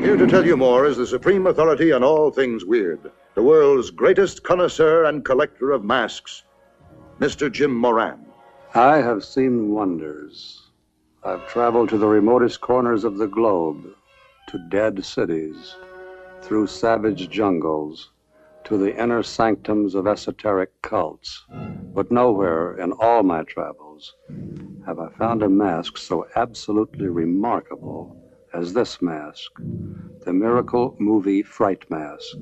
Here to tell you more is the supreme authority on all things weird, the world's greatest connoisseur and collector of masks, Mr. Jim Moran. I have seen wonders. I've traveled to the remotest corners of the globe, to dead cities, through savage jungles, to the inner sanctums of esoteric cults. But nowhere in all my travels have I found a mask so absolutely remarkable as this mask the Miracle Movie Fright Mask.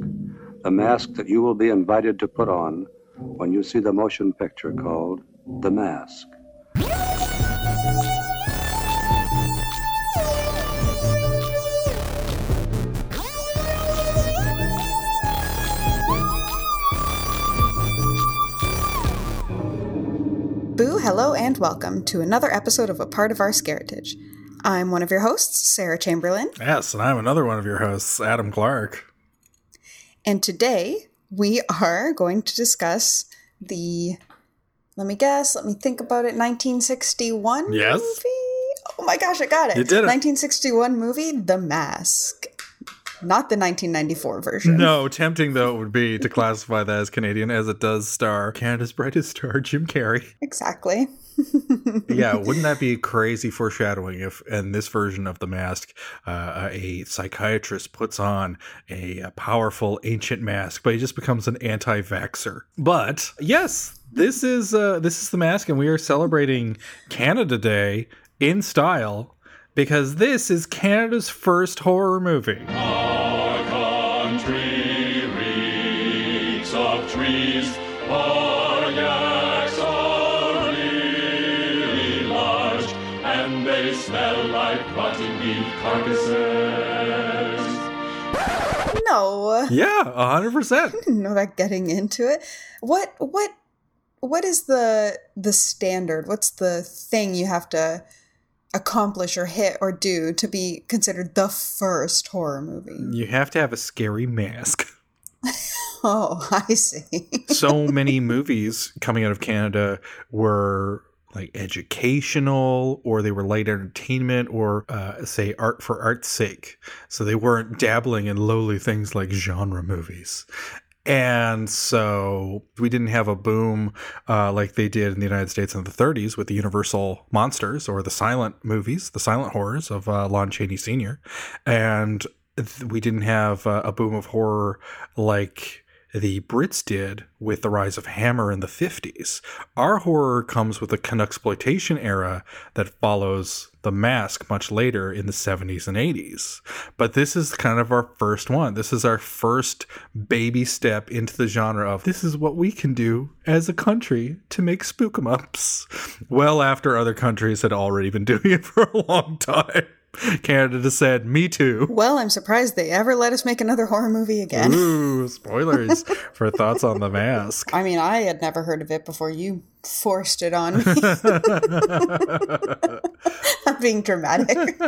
The mask that you will be invited to put on when you see the motion picture called The Mask. Boo, hello, and welcome to another episode of A Part of Our Scaritage. I'm one of your hosts, Sarah Chamberlain, Yes, and I'm another one of your hosts, Adam Clark. and today we are going to discuss the, let me guess, let me think about it, 1961 Yes. movie? Oh my gosh, I got it. You did it. 1961 movie, The Mask. Not the 1994 version. No, tempting though it would be to classify that as Canadian, as it does star Canada's brightest star, Jim Carrey. Exactly. Yeah, wouldn't that be crazy foreshadowing if, in this version of The Mask, uh, a psychiatrist puts on a, a powerful ancient mask, but he just becomes an anti-vaxxer. But yes, this is uh, this is The Mask, and we are celebrating Canada Day in style because this is Canada's first horror movie. Our country reeks of trees. Our carcasses. no. Yeah, hundred percent. know that getting into it. What what what is the the standard? What's the thing you have to accomplish or hit or do to be considered the first horror movie? You have to have a scary mask. Oh, I see. so many movies coming out of Canada were like educational or they were light entertainment or uh, say art for art's sake. So they weren't dabbling in lowly things like genre movies. And so we didn't have a boom uh, like they did in the United States in the 30s with the Universal monsters or the silent movies, the silent horrors of uh, Lon Chaney Sr. And we didn't have uh, a boom of horror like the Brits did with the rise of Hammer in the 50s. Our horror comes with the Canuxploitation era that follows The Mask much later in the 70s and 80s. But this is kind of our first one. This is our first baby step into the genre of this is what we can do as a country to make spook 'em ups. Well after other countries had already been doing it for a long time. Canada said, me too. Well, I'm surprised they ever let us make another horror movie again. Ooh, spoilers for thoughts on the mask. I mean, I had never heard of it before you forced it on me. I'm being dramatic.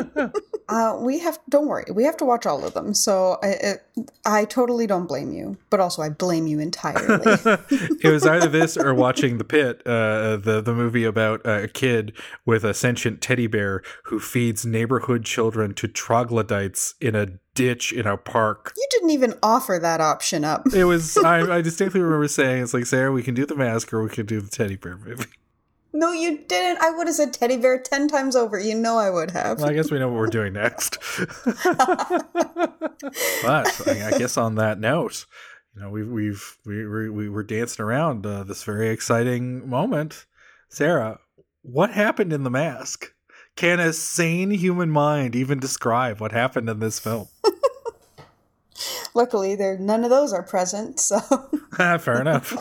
Uh, we have, don't worry, we have to watch all of them. So I, it, I totally don't blame you, but also I blame you entirely. it was either this or watching The Pit, uh, the the movie about a kid with a sentient teddy bear who feeds neighborhood children to troglodytes in a ditch in a park. you didn't even offer that option up. It was I, I distinctly remember saying it's like Sarah, we can do the mask or we can do the teddy bear movie. No, you didn't. I would have said teddy bear 10 times over. You know I would have. Well, I guess we know what we're doing next. but I, guess on that note, you know, we've we've we we, we were dancing around uh, this very exciting moment. Sarah, what happened in the mask? Can a sane human mind even describe what happened in this film? Luckily, there none of those are present, so Fair enough.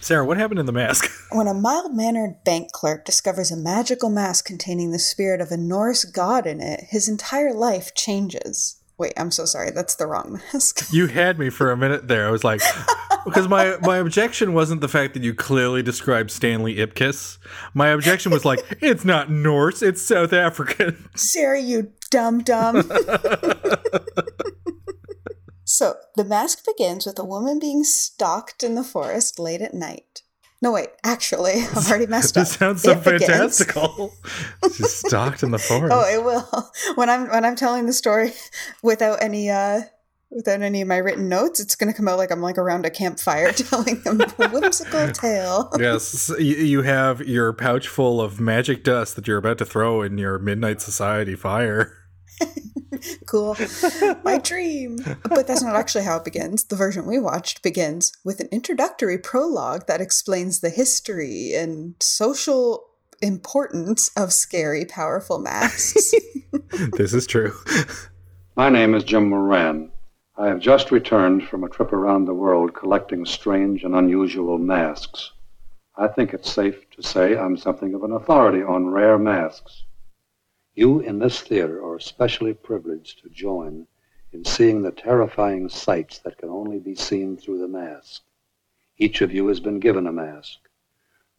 Sarah, what happened in the mask? When a mild mannered bank clerk discovers a magical mask containing the spirit of a Norse god in it, his entire life changes. Wait, I'm so sorry. That's the wrong mask. You had me for a minute there. I was like, because my my objection wasn't the fact that you clearly described Stanley Ipkiss. My objection was like, it's not Norse, it's South African. Sarah, you dumb dumb. So, the mask begins with a woman being stalked in the forest late at night. No, wait. Actually, I've already messed up. This sounds so It fantastical. She's stalked in the forest. Oh, it will. When I'm when I'm telling the story without any uh without any of my written notes, it's gonna come out like I'm like around a campfire telling them a whimsical tale. yes, you have your pouch full of magic dust that you're about to throw in your midnight society fire. Cool. My dream. But that's not actually how it begins. The version we watched begins with an introductory prologue that explains the history and social importance of scary, powerful masks. this is true. My name is Jim Moran. I have just returned from a trip around the world collecting strange and unusual masks. I think it's safe to say I'm something of an authority on rare masks. You in this theater are especially privileged to join in seeing the terrifying sights that can only be seen through the mask. Each of you has been given a mask.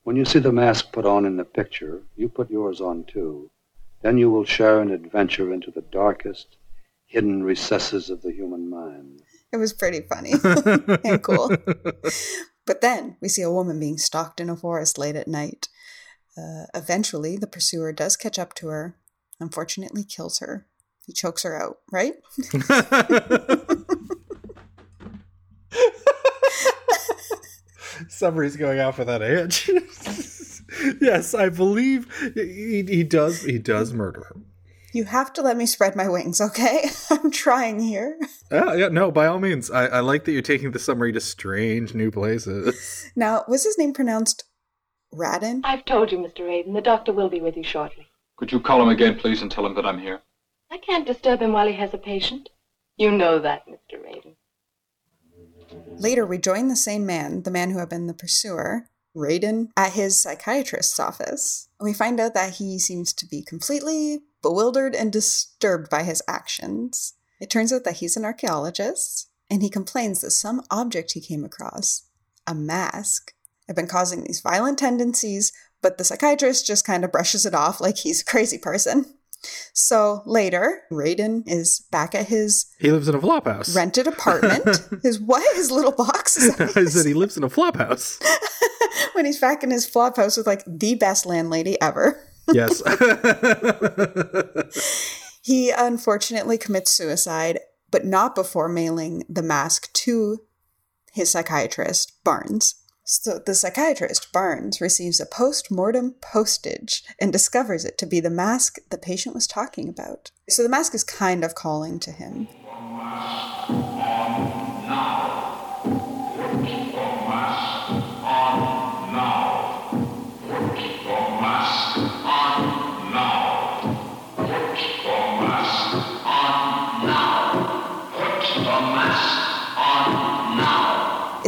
When you see the mask put on in the picture, you put yours on too. Then you will share an adventure into the darkest, hidden recesses of the human mind. it was pretty funny and cool. But then we see a woman being stalked in a forest late at night. Uh, eventually, the pursuer does catch up to her, unfortunately, kills her. He chokes her out, right? Summary's going out for that edge. yes, I believe he, he does. He does murder him. You have to let me spread my wings, okay? I'm trying here. Yeah, yeah, no, by all means. I, I like that you're taking the summary to strange new places. Now, was his name pronounced Radin? I've told you, Mr. Aiden. The doctor will be with you shortly. Could you call him again, please, and tell him that I'm here? I can't disturb him while he has a patient. You know that, Mr. Aiden. Later, we join the same man, the man who had been the pursuer, Radin, at his psychiatrist's office. We find out that he seems to be completely bewildered and disturbed by his actions. It turns out that he's an archaeologist, and he complains that some object he came across, a mask, had been causing these violent tendencies, but the psychiatrist just kind of brushes it off like he's a crazy person. So later, Radin is back at his He lives in a flop house. rented apartment. his what? His little box? Is that I said he lives in a flop house. when he's back in his flop house with like the best landlady ever. Yes. He unfortunately commits suicide, but not before mailing the mask to his psychiatrist, Barnes. So the psychiatrist, Barnes, receives a post mortem postage and discovers it to be the mask the patient was talking about. So the mask is kind of calling to him.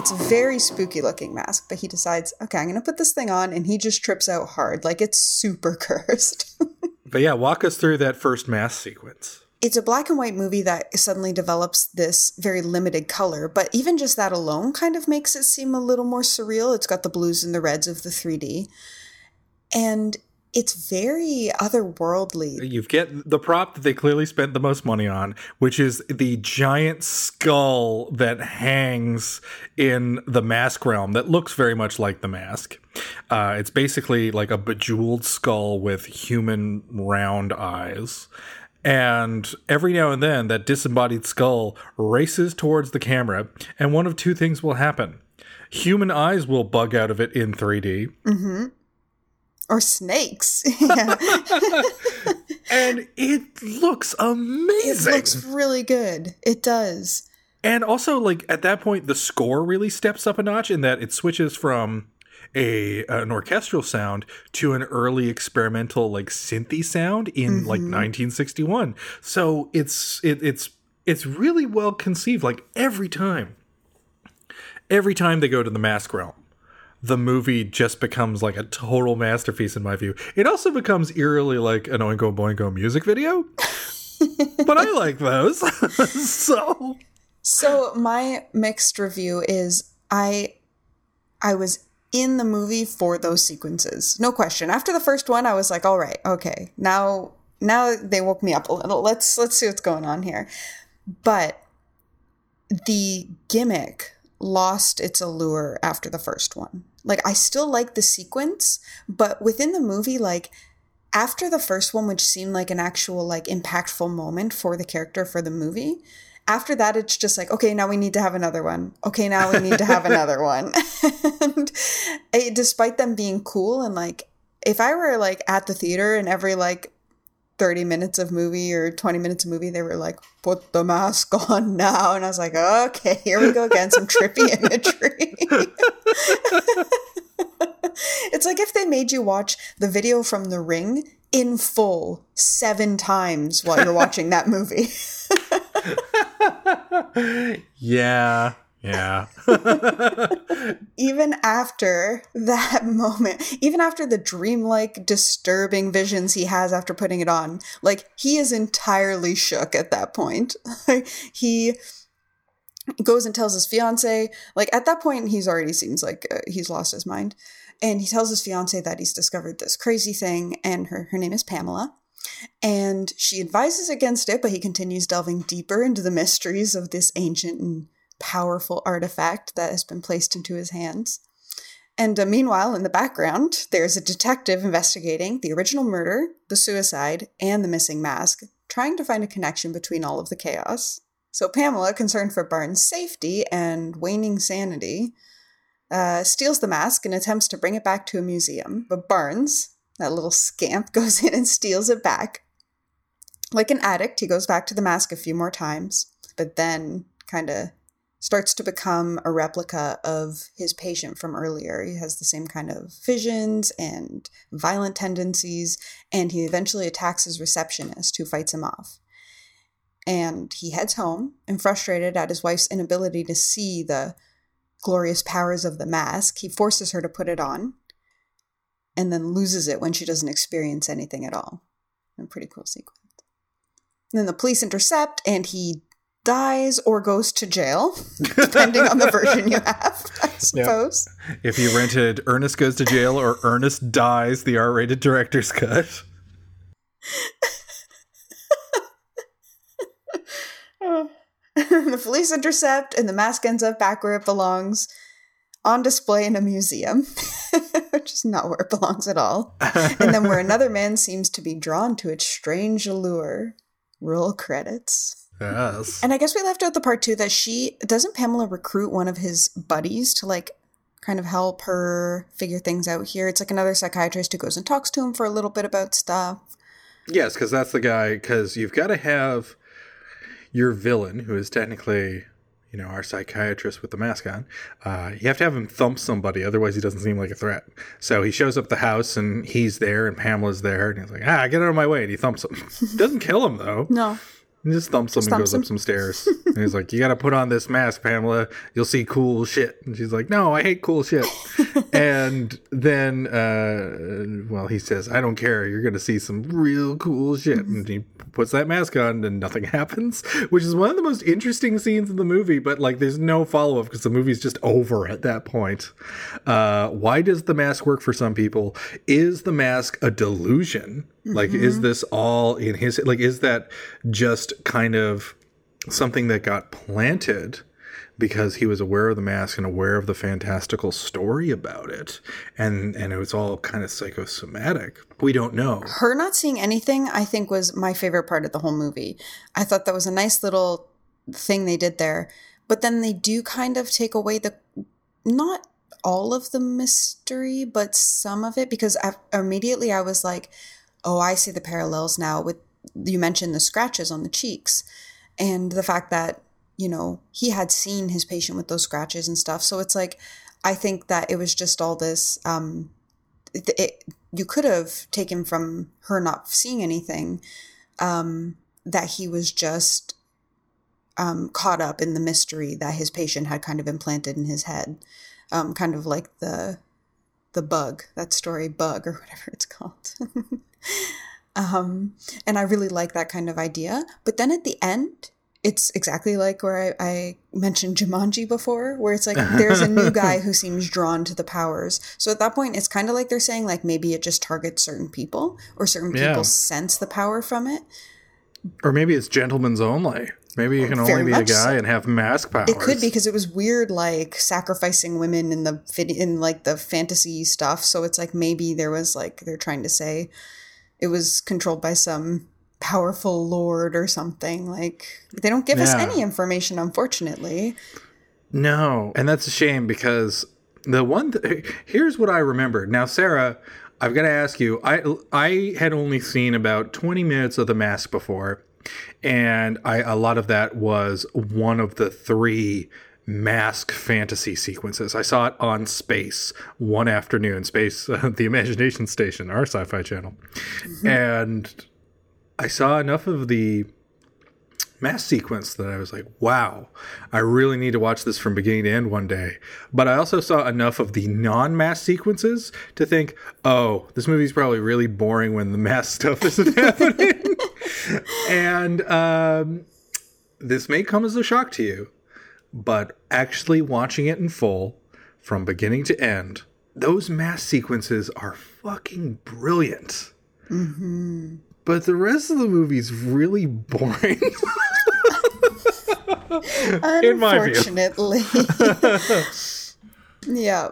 It's a very spooky looking mask, but he decides, okay, I'm going to put this thing on, and he just trips out hard. Like it's super cursed. but yeah, walk us through that first mask sequence. it's a black and white movie that suddenly develops this very limited color, but even just that alone kind of makes it seem a little more surreal. It's got the blues and the reds of the 3D. And it's very otherworldly. You get the prop that they clearly spent the most money on, which is the giant skull that hangs in the mask realm that looks very much like the mask. Uh, it's basically like a bejeweled skull with human round eyes. And every now and then, that disembodied skull races towards the camera, and one of two things will happen. Human eyes will bug out of it in 3D, Or snakes. Yeah. and it looks amazing. it looks really good. It does. And also, like at that point, the score really steps up a notch in that it switches from a an orchestral sound to an early experimental like synthy sound in like mm-hmm. 1961. So it's it, it's it's really well conceived. Like every time, every time they go to the mask realm, the movie just becomes like a total masterpiece in my view. It also becomes eerily like an Oingo Boingo music video. but I like those. so So my mixed review is I I was in the movie for those sequences. No question. After the first one, I was like, all right, okay. Now now they woke me up a little. Let's let's see what's going on here. But the gimmick lost its allure after the first one. Like I still like the sequence, but within the movie, like after the first one, which seemed like an actual like impactful moment for the character for the movie, after that it's just like okay now we need to have another one. Okay now we need to have another one. And it, despite them being cool and like if i were like at the theater and every like 30 minutes of movie or 20 minutes of movie they were like put the mask on now. And i was like okay here we go again some trippy imagery it's like if they made you watch the video from the ring in full seven times while you're watching that movie yeah. Yeah. even after that moment, even after the dreamlike, disturbing visions he has after putting it on, like he is entirely shook at that point. he goes and tells his fiance, like at that point, he's already seems like uh, he's lost his mind. And he tells his fiance that he's discovered this crazy thing, and her, her name is Pamela and she advises against it, but he continues delving deeper into the mysteries of this ancient and powerful artifact that has been placed into his hands. And uh, meanwhile, in the background, there's a detective investigating the original murder, the suicide, and the missing mask, trying to find a connection between all of the chaos. So Pamela, concerned for Barnes' safety and waning sanity, uh, steals the mask and attempts to bring it back to a museum. But Barnes, that little scamp goes in and steals it back. Like an addict, he goes back to the mask a few more times, but then kind of starts to become a replica of his patient from earlier. He has the same kind of visions and violent tendencies, and he eventually attacks his receptionist who fights him off. And he heads home and frustrated at his wife's inability to see the glorious powers of the mask, he forces her to put it on and then loses it when she doesn't experience anything at all. A pretty cool sequence. And then the police intercept and he dies or goes to jail, depending on the version you have, I suppose. Yep. If you rented Ernest Goes to Jail or Ernest Dies, the R rated director's cut. the police intercept and the mask ends up back where it belongs on display in a museum, which is not where it belongs at all. and then where another man seems to be drawn to its strange allure. Roll credits. Yes. And I guess we left out the part too that she doesn't Pamela recruit one of his buddies to like kind of help her figure things out here. It's like another psychiatrist who goes and talks to him for a little bit about stuff. Yes, because that's the guy. Because you've got to have your villain, who is technically you know, our psychiatrist with the mask on, uh, you have to have him thump somebody, otherwise he doesn't seem like a threat. So he shows up the house and he's there and Pamela's there and he's like, ah, get out of my way. And he thumps him. doesn't kill him though. No. He just thumps just him and goes him. up some stairs. and he's like, You got to put on this mask, Pamela. You'll see cool shit. And she's like, No, I hate cool shit. and then, uh, well, he says, I don't care. You're going to see some real cool shit. And he puts that mask on and nothing happens, which is one of the most interesting scenes in the movie. But like, there's no follow up because the movie's just over at that point. Uh, why does the mask work for some people? Is the mask a delusion? Like, mm-hmm. is this all in his, like, is that just kind of something that got planted because he was aware of the mask and aware of the fantastical story about it? And and it was all kind of psychosomatic. We don't know. Her not seeing anything i think was my favorite part of the whole movie. I thought that was a nice little thing they did there. But then they do kind of take away the not all of the mystery but some of it because I, immediately i was like oh, I see the parallels now with you mentioned the scratches on the cheeks and the fact that, you know, he had seen his patient with those scratches and stuff. So it's like, I think that it was just all this, um, it, it you could have taken from her not seeing anything, um, that he was just, um, caught up in the mystery that his patient had kind of implanted in his head. Um, kind of like the, the bug, that story bug or whatever it's called. um, and I really like that kind of idea. But then at the end, it's exactly like where I, I, mentioned Jumanji before, where it's like there's a new guy who seems drawn to the powers. So at that point, it's kind of like they're saying like maybe it just targets certain people or certain people sense the power from it. Or maybe it's gentlemen's only. Maybe you can only be a guy so. and have mask powers. It could be because it was weird, like sacrificing women in the in like the fantasy stuff. So it's like maybe there was like they're trying to say it was controlled by some powerful lord or something. Like they don't give us any information, unfortunately. No, and that's a shame because the one th- here's what I remembered. Now, Sarah, I've got to ask you. I I had only seen about 20 minutes of The Mask before, and I a lot of that was one of the three mask fantasy sequences. I saw it on Space one afternoon, Space, uh, the Imagination Station, our sci-fi channel, and I saw enough of the mass sequence that I was like, wow, I really need to watch this from beginning to end one day. But I also saw enough of the non mass sequences to think, oh, this movie's probably really boring when the mass stuff isn't happening. and um, this may come as a shock to you, but actually watching it in full from beginning to end, those mass sequences are fucking brilliant. Mm-hmm. But the rest of the movie's really boring. In my view. Unfortunately. yeah.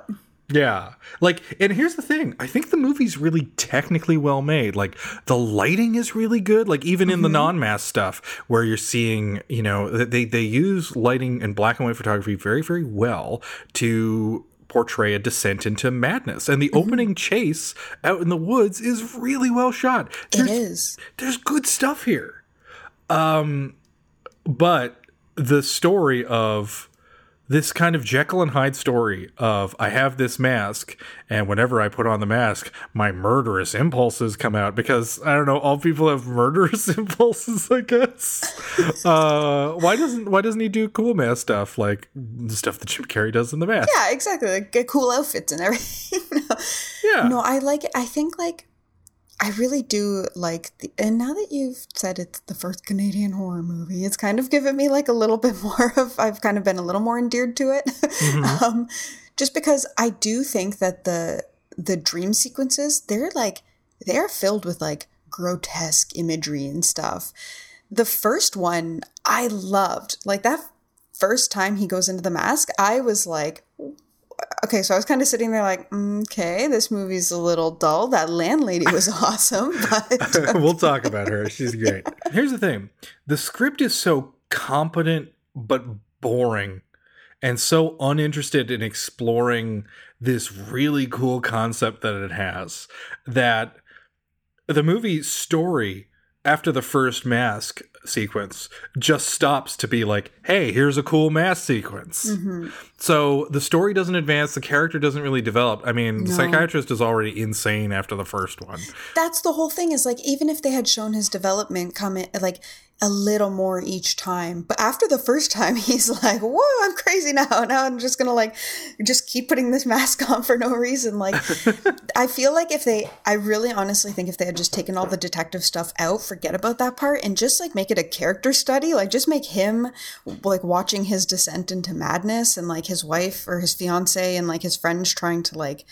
Yeah. Like, and here's the thing I think the movie's really technically well made. Like, the lighting is really good. Like, even in the non mass stuff, where you're seeing, you know, they, they use lighting and black and white photography very, very well to portray a descent into madness. And the opening chase out in the woods is really well shot. It There's is. there's good stuff here. Um, but the story of this kind of Jekyll and Hyde story of I have this mask, and whenever I put on the mask, my murderous impulses come out because I don't know, all people have murderous impulses, I guess. Uh, why doesn't why doesn't he do cool mask stuff like the stuff that Jim Carrey does in the mask? Yeah, exactly. Like get cool outfits and everything. no. Yeah. no, I like it. I think like I really do like the and now that you've said it's the first Canadian horror movie, it's kind of given me like a little bit more of I've kind of been a little more endeared to it. um just because I do think that the the dream sequences, they're like they're filled with like grotesque imagery and stuff. The first one I loved. Like that first time he goes into the mask, I was like, okay, so I was kind of sitting there like, "Mm, okay, this movie's a little dull. That landlady was awesome, but we'll talk about her. She's great. Here's the thing the script is so competent but boring and so uninterested in exploring this really cool concept that it has that the movie story after the first mask sequence just stops to be like hey here's a cool mask sequence. Mm-hmm. So the story doesn't advance. The character doesn't really develop. I mean the psychiatrist is already insane after the first one. That's the whole thing is like even if they had shown his development come in like a little more each time. But after the first time he's like whoa i'm crazy now. Now i'm just gonna like just keep putting this mask on for no reason. Like i feel like if they i really honestly think if they had just taken all the detective stuff out forget about that part and just like make it a character study like just make him like watching his descent into madness and like his wife or his fiance and like his friends trying to like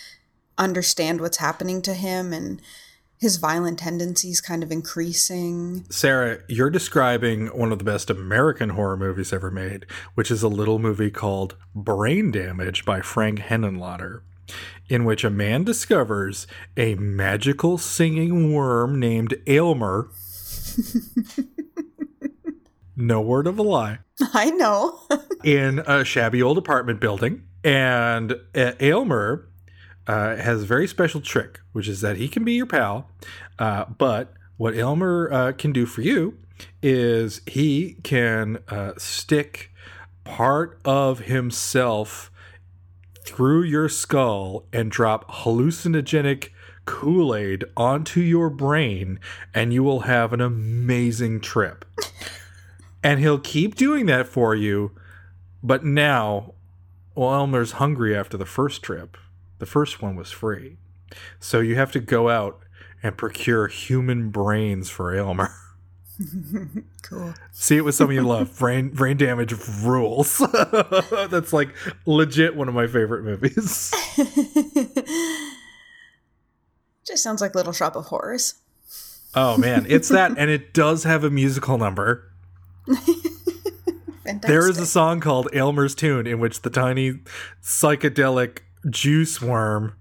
understand what's happening to him and his violent tendencies kind of increasing. Sarah, you're describing one of the best American horror movies ever made, which is a little movie called Brain Damage by Frank Henenlotter, in which a man discovers a magical singing worm named Aylmer. no word of a lie. I know. in a shabby old apartment building. And uh, Aylmer uh, has a very special trick, which is that he can be your pal. Uh, but what Aylmer uh, can do for you is he can uh, stick part of himself through your skull and drop hallucinogenic Kool Aid onto your brain, and you will have an amazing trip. and he'll keep doing that for you. But now, well, Aylmer's hungry after the first trip. The first one was free. So you have to go out and procure human brains for Aylmer. cool. See it with someone you love. Brain brain damage rules. That's like legit one of my favorite movies. Just sounds like Little Shop of Horrors. Oh man, it's that, and it does have a musical number. Fantastic. There is a song called Aylmer's Tune in which the tiny psychedelic juice worm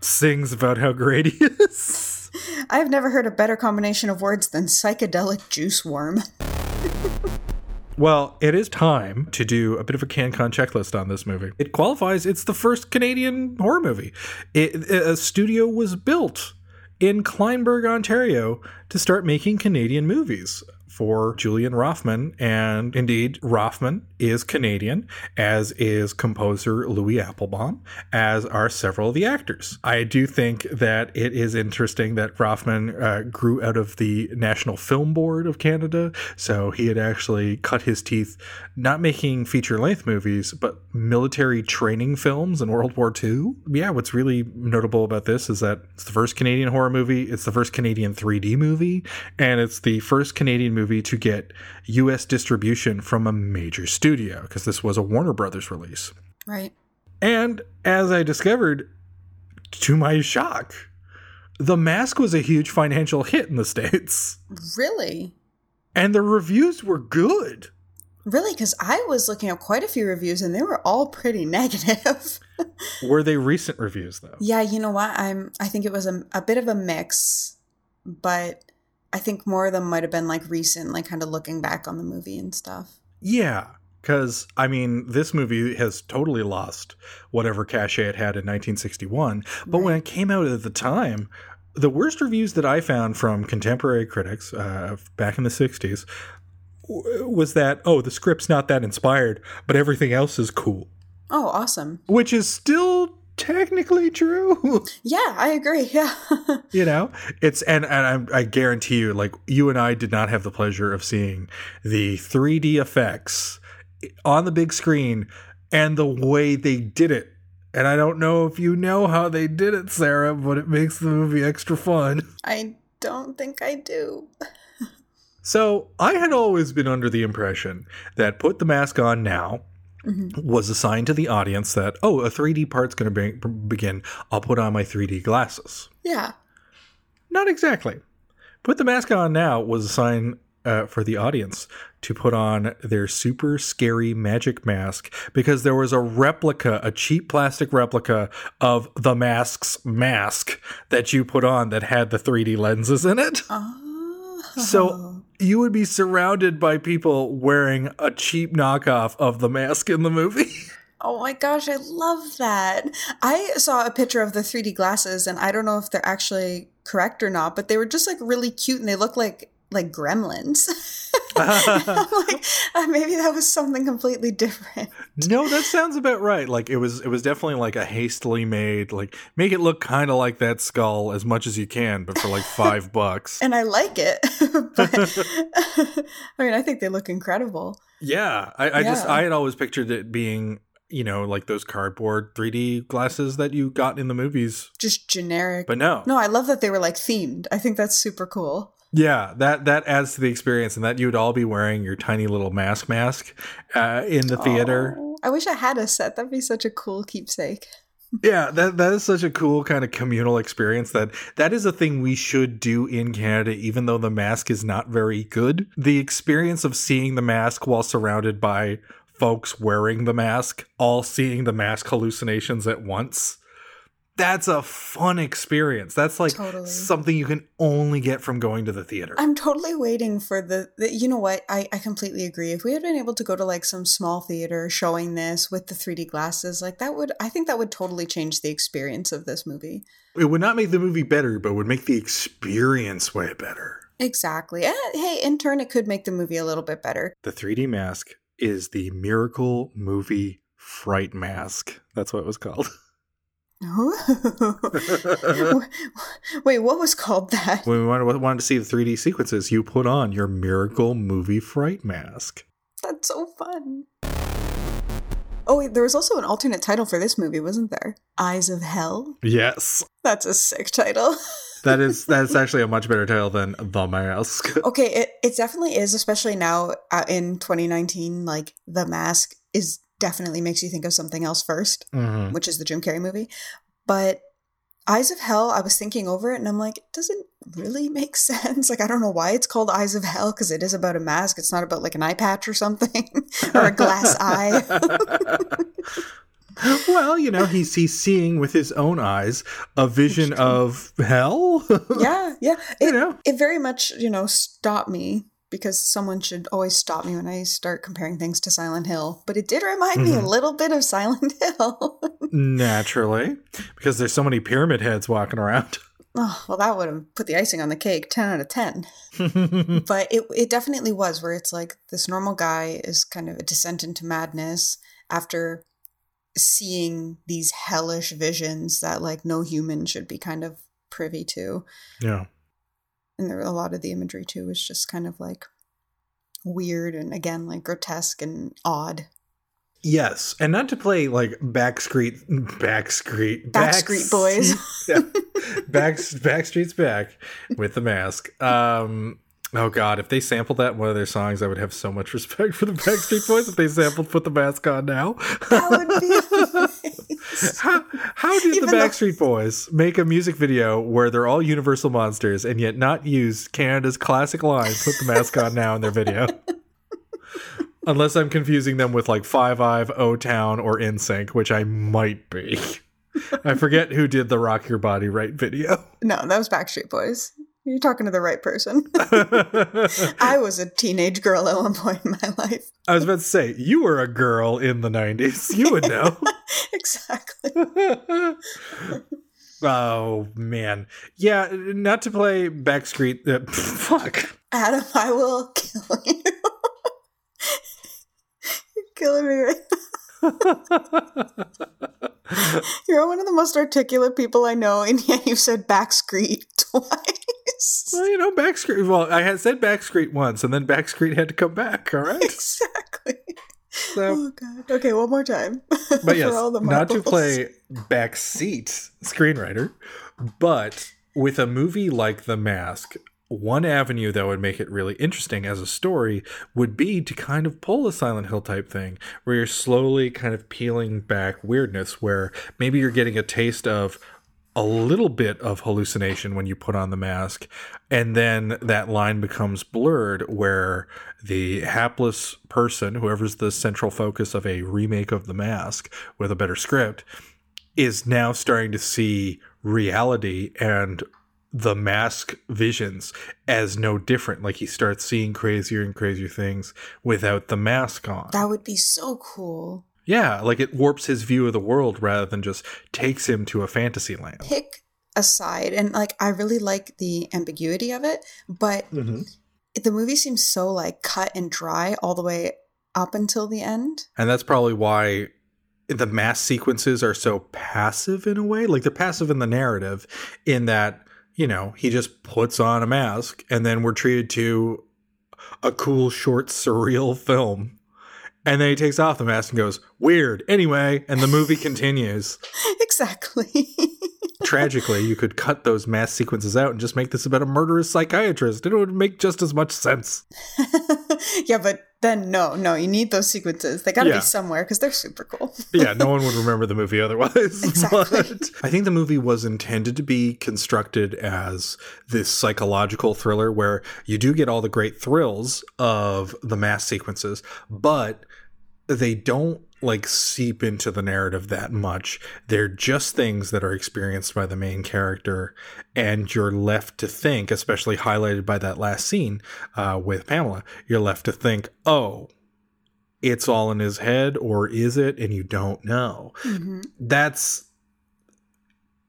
sings about how great he is. I've never heard a better combination of words than psychedelic juice worm. Well, it is time to do a bit of a CanCon checklist on this movie. It qualifies. It's the first Canadian horror movie. It, a studio was built in Kleinburg, Ontario, to start making Canadian movies for Julian Roffman. And indeed, Roffman is Canadian, as is composer Louis Applebaum, as are several of the actors. I do think that it is interesting that Roffman uh, grew out of the National Film Board of Canada. So he had actually cut his teeth not making feature length movies, but military training films in World War II. Yeah, what's really notable about this is that it's the first Canadian horror movie, it's the first Canadian 3D movie, and it's the first Canadian movie to get US distribution from a major studio because this was a Warner Brothers release. Right. And as I discovered, to my shock, The Mask was a huge financial hit in the States. Really? And the reviews were good. Really? Because I was looking at quite a few reviews and they were all pretty negative. were they recent reviews though? Yeah, you know what? I'm I think it was a, a bit of a mix, but I think more of them might have been like recent, like kind of looking back on the movie and stuff. Yeah. Because, I mean, this movie has totally lost whatever cachet it had in 1961. But right. when it came out at the time, the worst reviews that I found from contemporary critics uh, back in the 60s was that, oh, the script's not that inspired, but everything else is cool. Oh, awesome. Which is still technically true. Yeah, I agree. Yeah. you know, it's and and I, I, guarantee you, like you and I did not have the pleasure of seeing the 3D effects on the big screen and the way they did it. And I don't know if you know how they did it, Sarah, but it makes the movie extra fun. I don't think I do. so I had always been under the impression that put the mask on now mm-hmm. was assigned to the audience that, oh, a 3D part's going to be- begin. I'll put on my 3D glasses. Yeah. Not exactly. Put the mask on now was assigned uh, for the audience to put on their super scary magic mask because there was a replica, a cheap plastic replica of the mask's mask that you put on that had the 3D lenses in it. Oh. So you would be surrounded by people wearing a cheap knockoff of the mask in the movie. Oh my gosh, I love that. I saw a picture of the 3D glasses and I don't know if they're actually correct or not, but they were just like really cute and they look like like gremlins. like, uh, maybe that was something completely different. No, that sounds about right. Like it was, it was definitely like a hastily made. Like make it look kind of like that skull as much as you can, but for like five bucks. And I like it. but, I mean, I think they look incredible. Yeah, I, I yeah. just I had always pictured it being you know, like those cardboard 3D glasses that you got in the movies. Just generic. But no. No, I love that they were like themed. I think that's super cool. Yeah, that that adds to the experience, and that you would all be wearing your tiny little mask mask uh, in the theater. Oh, I wish I had a set. That'd be such a cool keepsake. yeah, that that is such a cool kind of communal experience. That that is a thing we should do in Canada, even though the mask is not very good. The experience of seeing the mask while surrounded by folks wearing the mask, all seeing the mask hallucinations at once that's a fun experience. That's like totally. something you can only get from going to the theater. I'm totally waiting for the, the, you know what? I, I completely agree. If we had been able to go to like some small theater showing this with the 3D glasses, like that would, I think that would totally change the experience of this movie. It would not make the movie better, but would make the experience way better. Exactly. And hey, in turn, it could make the movie a little bit better. The 3D mask is the Miracle Movie Fright Mask. That's what it was called. Wait, what was called that? When we wanted, wanted to see the 3D sequences, you put on your Miracle Movie Fright Mask. That's so fun. Oh, wait, there was also an alternate title for this movie, wasn't there? Eyes of Hell? Yes. That's a sick title. that is that's actually a much better title than The Mask. okay, it, it definitely is, especially now uh, in 2019. Like, The Mask is definitely makes you think of something else 1st mm-hmm. which is the Jim Carrey movie. But Eyes of Hell, I was thinking over it and I'm like, it doesn't really make sense. Like, I don't know why it's called Eyes of Hell because it is about a mask. It's not about like an eye patch or something or a glass eye. well, you know, he's he's seeing with his own eyes a vision of hell. yeah, yeah. It, You know. it very much, you know, stopped me because someone should always stop me when I start comparing things to Silent Hill. But it did remind me a Mm-hmm. little bit of Silent Hill. Naturally, because there's so many pyramid heads walking around. oh, well, that would have put the icing on the cake. 10 out of 10. but it, it definitely was where it's like this normal guy is kind of a descent into madness after seeing these hellish visions that like no human should be kind of privy to. yeah. And there a lot of the imagery too was just kind of like weird and again like grotesque and odd Yes, and not to play like Backstreet, Backstreet, Backstreet Boys. yeah. Back, Backstreet's back with the mask. Um, oh God, if they sampled that in one of their songs, I would have so much respect for the Backstreet Boys. If they sampled "Put the Mask On Now," that would be how how did Even the though- Backstreet Boys make a music video where they're all Universal monsters and yet not use Canada's classic line "Put the Mask On Now" in their video? Unless I'm confusing them with like Five Ive, O Town, or NSYNC, which I might be. I forget who did the Rock Your Body Right video. no that was backstreet boys you're talking to the right person i was a teenage girl at one point in my life I was about to say, you were a girl in the 90s. You would know. exactly oh, man. Yeah, not to play Backstreet. Uh, fuck. adam i will kill you you're killing me right You're one of the most articulate people I know, and yet you said backstreet twice. Well, you know, Backstreet. Well, I had said Backstreet once, and then Backstreet had to come back, all right? exactly. So, Oh god. Okay, one more time. but yes, For all the not to play backseat screenwriter, but with a movie like The Mask, one avenue that would make it really interesting as a story would be to kind of pull a Silent Hill type thing where you're slowly kind of peeling back weirdness, where maybe you're getting a taste of a little bit of hallucination when you put on the mask and then that line becomes blurred where the hapless person whoever's the central focus of a remake of the mask with a better script is now starting to see reality and the mask visions as no different like he starts seeing crazier and crazier things without the mask on That would be so cool. Yeah like it warps his view of the world rather than just takes him to a fantasy land Pick aside, and like I really like the ambiguity of it, but mm-hmm. the movie seems so like cut and dry all the way up until the end. And that's probably why the mass sequences are so passive in a way. Like they're passive in the narrative, in that, you know, he just puts on a mask and then we're treated to a cool, short, surreal film. And then he takes off the mask and goes, weird. Anyway, and the movie continues. exactly. Tragically, you could cut those mass sequences out and just make this about a murderous psychiatrist. It would make just as much sense. yeah, but then no, no, you need those sequences. They got to Yeah. be somewhere because they're super cool. yeah, no one would remember the movie otherwise. Exactly. But I think the movie was intended to be constructed as this psychological thriller where you do get all the great thrills of the mass sequences, but they don't like seep into the narrative that much. They're just things that are experienced by the main character, and you're left to think, especially highlighted by that last scene uh, with Pamela, you're left to think, oh, it's all in his head, or is it? And you don't know. Mhm. That's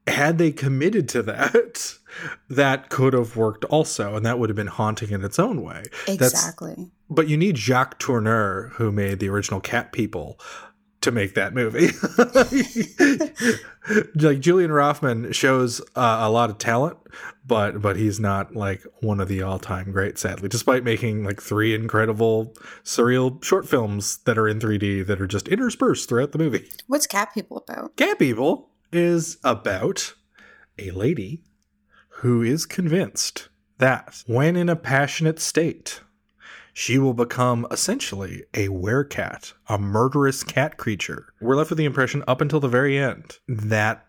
had they committed to that, that could have worked also, and that would have been haunting in its own way. That's- Exactly. But you need Jacques Tourneur, who made the original Cat People, to make that movie. like Julian Roffman shows uh, a lot of talent, but but he's not like one of the all time greats, sadly. Despite making like three incredible surreal short films that are in 3D that are just interspersed throughout the movie. What's Cat People about? Cat People is about a lady who is convinced that when in a passionate state, she will become essentially a werecat, a murderous cat creature. We're left with the impression up until the very end that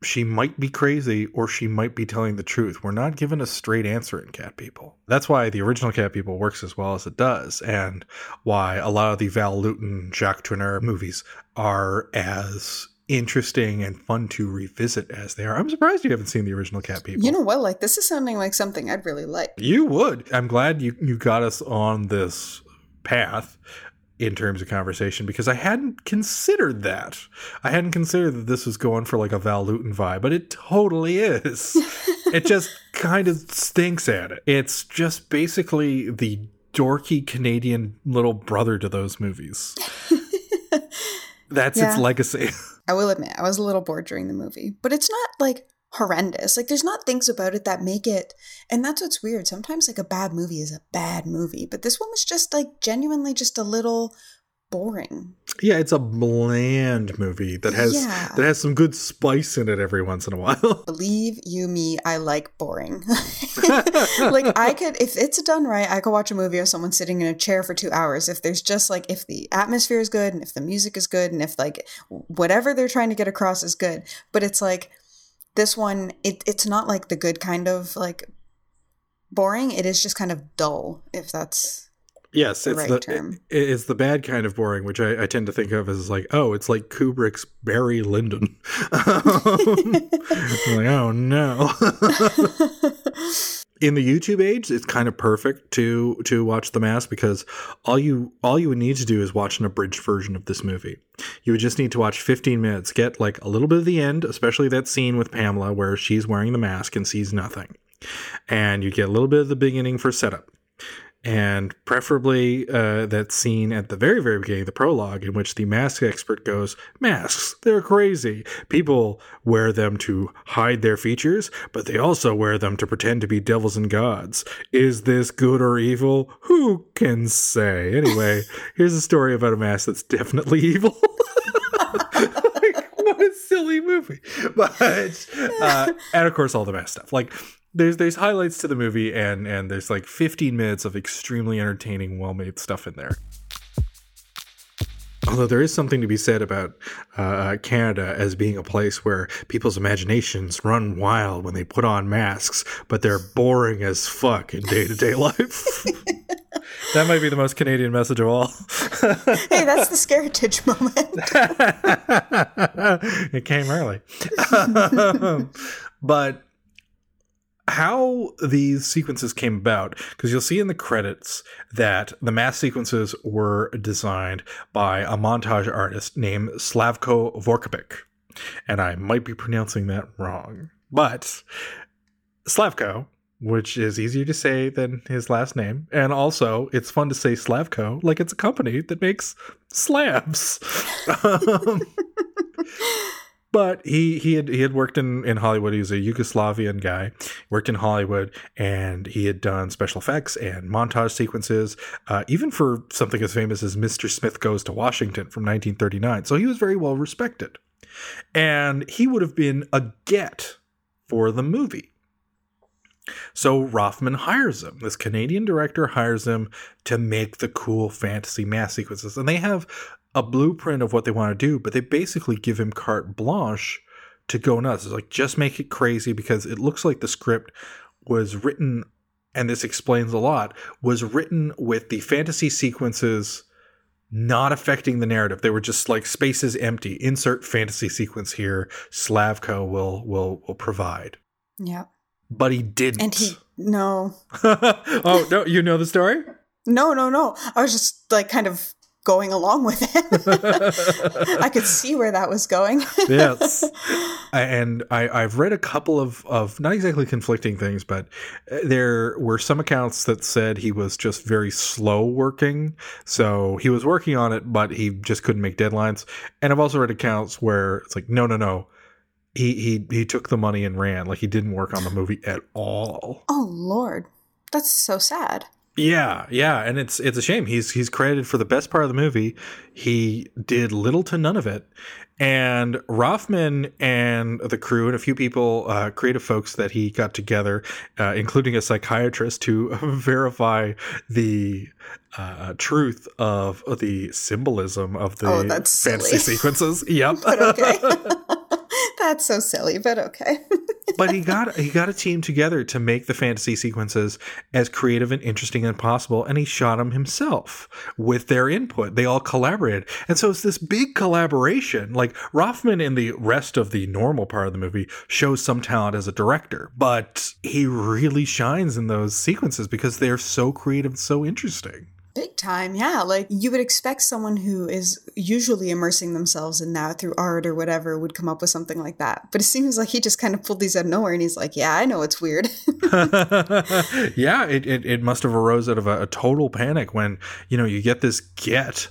she might be crazy or she might be telling the truth. We're not given a straight answer in Cat People. That's why the original Cat People works as well as it does, and why a lot of the Val Lewton, Jacques Tourneur movies are as interesting and fun to revisit as they are. I'm surprised you haven't seen the original Cat People. You know what? Like this is sounding like something I'd really like. You would. I'm glad you, you got us on this path in terms of conversation because I hadn't considered that. I hadn't considered that this was going for like a Val Lewton vibe, but it totally is. it just kind of stinks at it. It's just basically the dorky Canadian little brother to those movies. That's its legacy. I will admit, I was a little bored during the movie, but it's not like horrendous. Like, there's not things about it that make it, and that's what's weird. Sometimes, like, a bad movie is a bad movie, but this one was just like genuinely just a little boring. yeah, it's a bland movie that has Yeah. that has some good spice in it every once in a while. Believe you me, I like boring. like, I could, if it's done right, I could watch a movie of someone sitting in a chair for two hours. If there's just like, if the atmosphere is good and if the music is good and if like whatever they're trying to get across is good. But it's like, this one, it, it's not like the good kind of like boring. It is just kind of dull, if that's. Yes, the it's right the term. it- it's the bad kind of boring, which I, I tend to think of as like, oh, it's like Kubrick's Barry Lyndon. like, oh no. In the YouTube age, it's kind of perfect to to watch The Mask because all you all you would need to do is watch an abridged version of this movie. You would just need to watch 15 minutes, get like a little bit of the end, especially that scene with Pamela where she's wearing the mask and sees nothing, and you get a little bit of the beginning for setup and preferably uh, that scene at the very, very beginning, the prologue, in which the mask expert goes, Masks, they're crazy. People wear them to hide their features, but they also wear them to pretend to be devils and gods. Is this good or evil? Who can say? Anyway, here's a story about a mask that's definitely evil. like, what a silly movie. But, uh, and of course, all the mask stuff. Like, there's there's highlights to the movie and and there's like 15 minutes of extremely entertaining well-made stuff in there although there is something to be said about uh, canada as being a place where people's imaginations run wild when they put on masks but they're boring as fuck in day-to-day life that might be the most canadian message of all Hey, that's the Scaritage moment. it came early. but how these sequences came about, because you'll see in the credits that the mass sequences were designed by a montage artist named Slavko Vorkapik. And I might be pronouncing that wrong. But Slavko, which is easier to say than his last name, and also it's fun to say Slavko like it's a company that makes slabs. Um, but he he had he had worked in in Hollywood. He was a Yugoslavian guy, worked in Hollywood, and he had done special effects and montage sequences, uh, even for something as famous as Mr. Smith Goes to Washington from 1939. So he was very well respected, and he would have been a get for the movie. So Roffman hires him. This Canadian director hires him to make the cool fantasy mass sequences. And they have a blueprint of what they want to do, but they basically give him carte blanche to go nuts. It's like, just make it crazy because it looks like the script was written, and this explains a lot, was written with the fantasy sequences not affecting the narrative. They were just like spaces empty. Insert fantasy sequence here. Slavko will will will provide. yeah. But he didn't. And he, no. oh no, you know the story? No, no, no. I was just like kind of going along with it. I could see where that was going. yes. And I, I've read a couple of, of not exactly conflicting things, but uh, there were some accounts that said he was just very slow working. So he was working on it, but he just couldn't make deadlines. And I've also read accounts where it's like, no, no, no. He, he he took the money and ran. Like he didn't work on the movie at all. oh Lord, that's so sad. Yeah, yeah, and it's it's a shame. He's he's credited for the best part of the movie. He did little to none of it. And Roffman and the crew and a few people, uh, creative folks that he got together, uh, including a psychiatrist, to verify the uh, truth of the symbolism of the Oh, that's fantasy silly. sequences. Yep. Okay. That's so silly, but okay. but he got he got a team together to make the fantasy sequences as creative and interesting as possible, and he shot them himself with their input. They all collaborated, and so it's this big collaboration. Like Roffman in the rest of the normal part of the movie shows some talent as a director, but he really shines in those sequences because they're so creative, so interesting. Big time, yeah. Like you would expect someone who is usually immersing themselves in that through art or whatever would come up with something like that. But it seems like he just kind of pulled these out of nowhere and he's like, yeah, I know it's weird. yeah, it, it, it, must have arose out of a, a, total panic when, you know, you get this get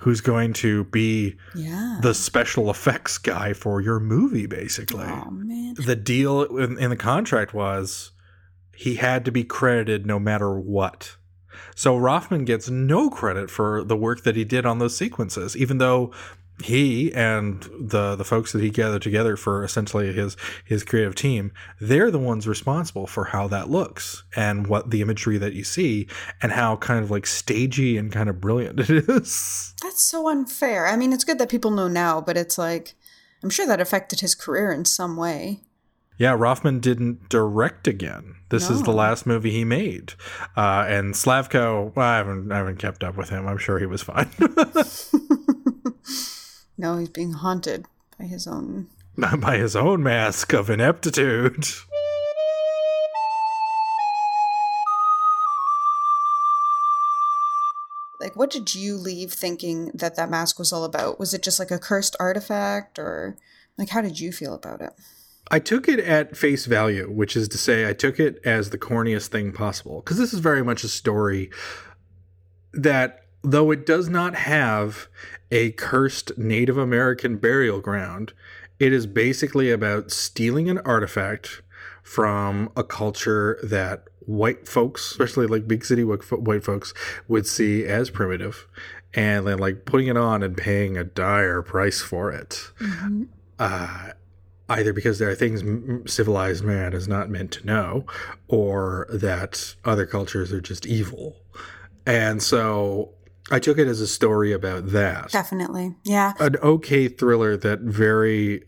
who's going to be yeah. the special effects guy for your movie, basically. Oh, man. The deal in, in the contract was he had to be credited no matter what. So Roffman gets no credit for the work that he did on those sequences, even though he and the the folks that he gathered together for essentially his his creative team they're the ones responsible for how that looks and what the imagery that you see and how kind of like stagey and kind of brilliant it is. That's so unfair. I mean it's good that people know now but it's like i'm sure that affected his career in some way. Yeah, Roffman didn't direct again. This no. is the last movie he made. Uh, and Slavko, well, I haven't, I haven't kept up with him. I'm sure he was fine. no, he's being haunted by his own. by his own mask of ineptitude. Like, what did you leave thinking that that mask was all about? Was it just like a cursed artifact, or like, how did you feel about it? I took it at face value, which is to say, I took it as the corniest thing possible. Because this is very much a story that, though it does not have a cursed Native American burial ground, it is basically about stealing an artifact from a culture that white folks, especially like big city white folks, would see as primitive, and then like putting it on and paying a dire price for it. Mm-hmm. Uh, either because there are things civilized man is not meant to know, or that other cultures are just evil. And so I took it as a story about that. Definitely. Yeah. An okay thriller that very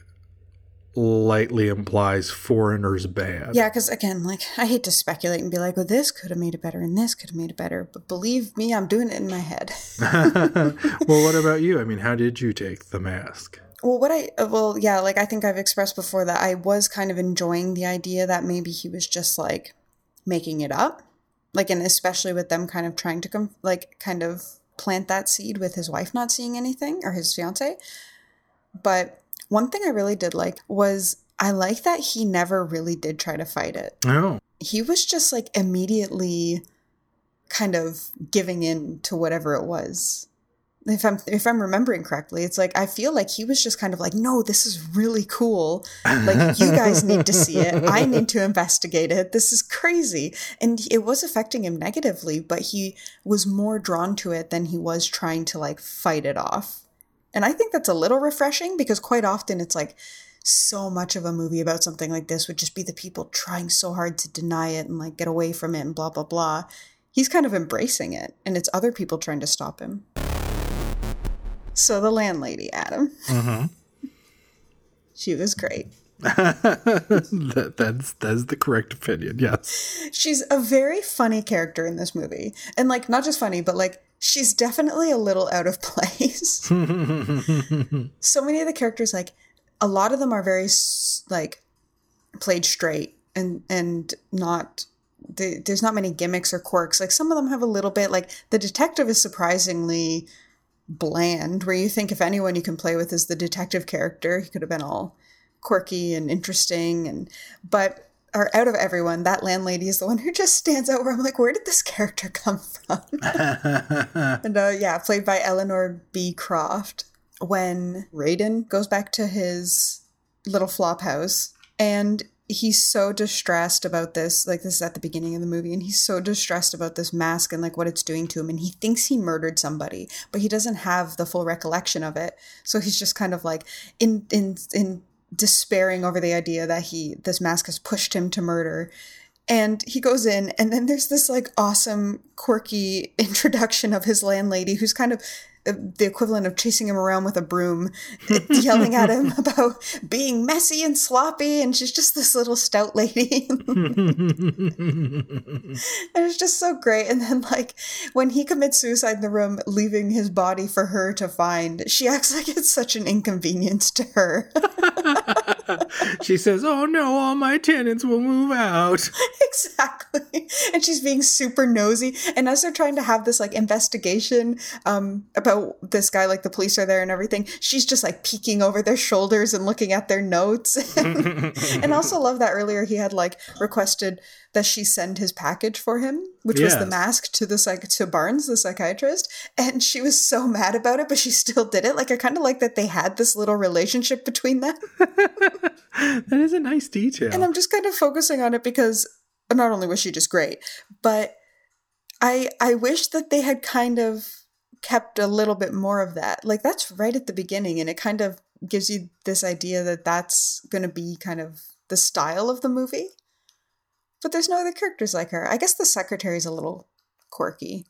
lightly implies foreigners bad. Yeah, because again, like I hate to speculate and be like, "Well, this could have made it better, and this could have made it better," but believe me, I'm doing it in my head. well, what about you? I mean, how did you take the mask? Well what i uh, well yeah like i think i've expressed before that i was kind of enjoying the idea that maybe he was just like making it up. Like and especially with them kind of trying to come like kind of plant that seed with his wife not seeing anything or his fiance. But one thing i really did like was i like that he never really did try to fight it. Oh he was just like immediately kind of giving in to whatever it was if I'm if I'm remembering correctly, it's like I feel like he was just kind of like, no, this is really cool. Like you guys need to see it. I need to investigate it. This is crazy. And it was affecting him negatively, but he was more drawn to it than he was trying to like fight it off. And I think that's a little refreshing because quite often it's like so much of a movie about something like this would just be the people trying so hard to deny it and like get away from it and blah blah blah. He's kind of embracing it and it's other people trying to stop him. So the landlady, Adam. Mm-hmm. She was great. that, that's that's the correct opinion. Yes, she's a very funny character in this movie, and like not just funny, but like she's definitely a little out of place. so many of the characters, like a lot of them, are very like played straight and and not there's not many gimmicks or quirks. Like some of them have a little bit. Like the detective is surprisingly bland, where you think if anyone you can play with is the detective character, he could have been all quirky and interesting and but or out of everyone, that landlady is the one who just stands out where I'm like, where did this character come from? and uh, yeah, played by Eleanor Beecroft. When Radin goes back to his little flop house and he's so distressed about this like this is at the beginning of the movie and he's so distressed about this mask and like what it's doing to him and he thinks he murdered somebody but he doesn't have the full recollection of it. So he's just kind of like in in in despairing over the idea that he this mask has pushed him to murder. And he goes in and then there's this like awesome quirky introduction of his landlady who's kind of the equivalent of chasing him around with a broom, yelling at him about being messy and sloppy, and she's just this little stout lady. and it's just so great. And then, like, when he commits suicide in the room, leaving his body for her to find, she acts like it's such an inconvenience to her. she says, "Oh no, all my tenants will move out." exactly. And she's being super nosy. And as they're trying to have this like investigation um, about this guy, like the police are there and everything, she's just like peeking over their shoulders and looking at their notes. and also love that earlier he had like requested that she send his package for him, which was the mask to the psych to Barnes, the psychiatrist. And she was so mad about it, but she still did it. Like I kind of like that they had this little relationship between them. that is a nice detail. And I'm just kind of focusing on it because not only was she just great, but I I wish that they had kind of kept a little bit more of that. Like that's right at the beginning and it kind of gives you this idea that that's going to be kind of the style of the movie. But there's no other characters like her. I guess the secretary's a little quirky.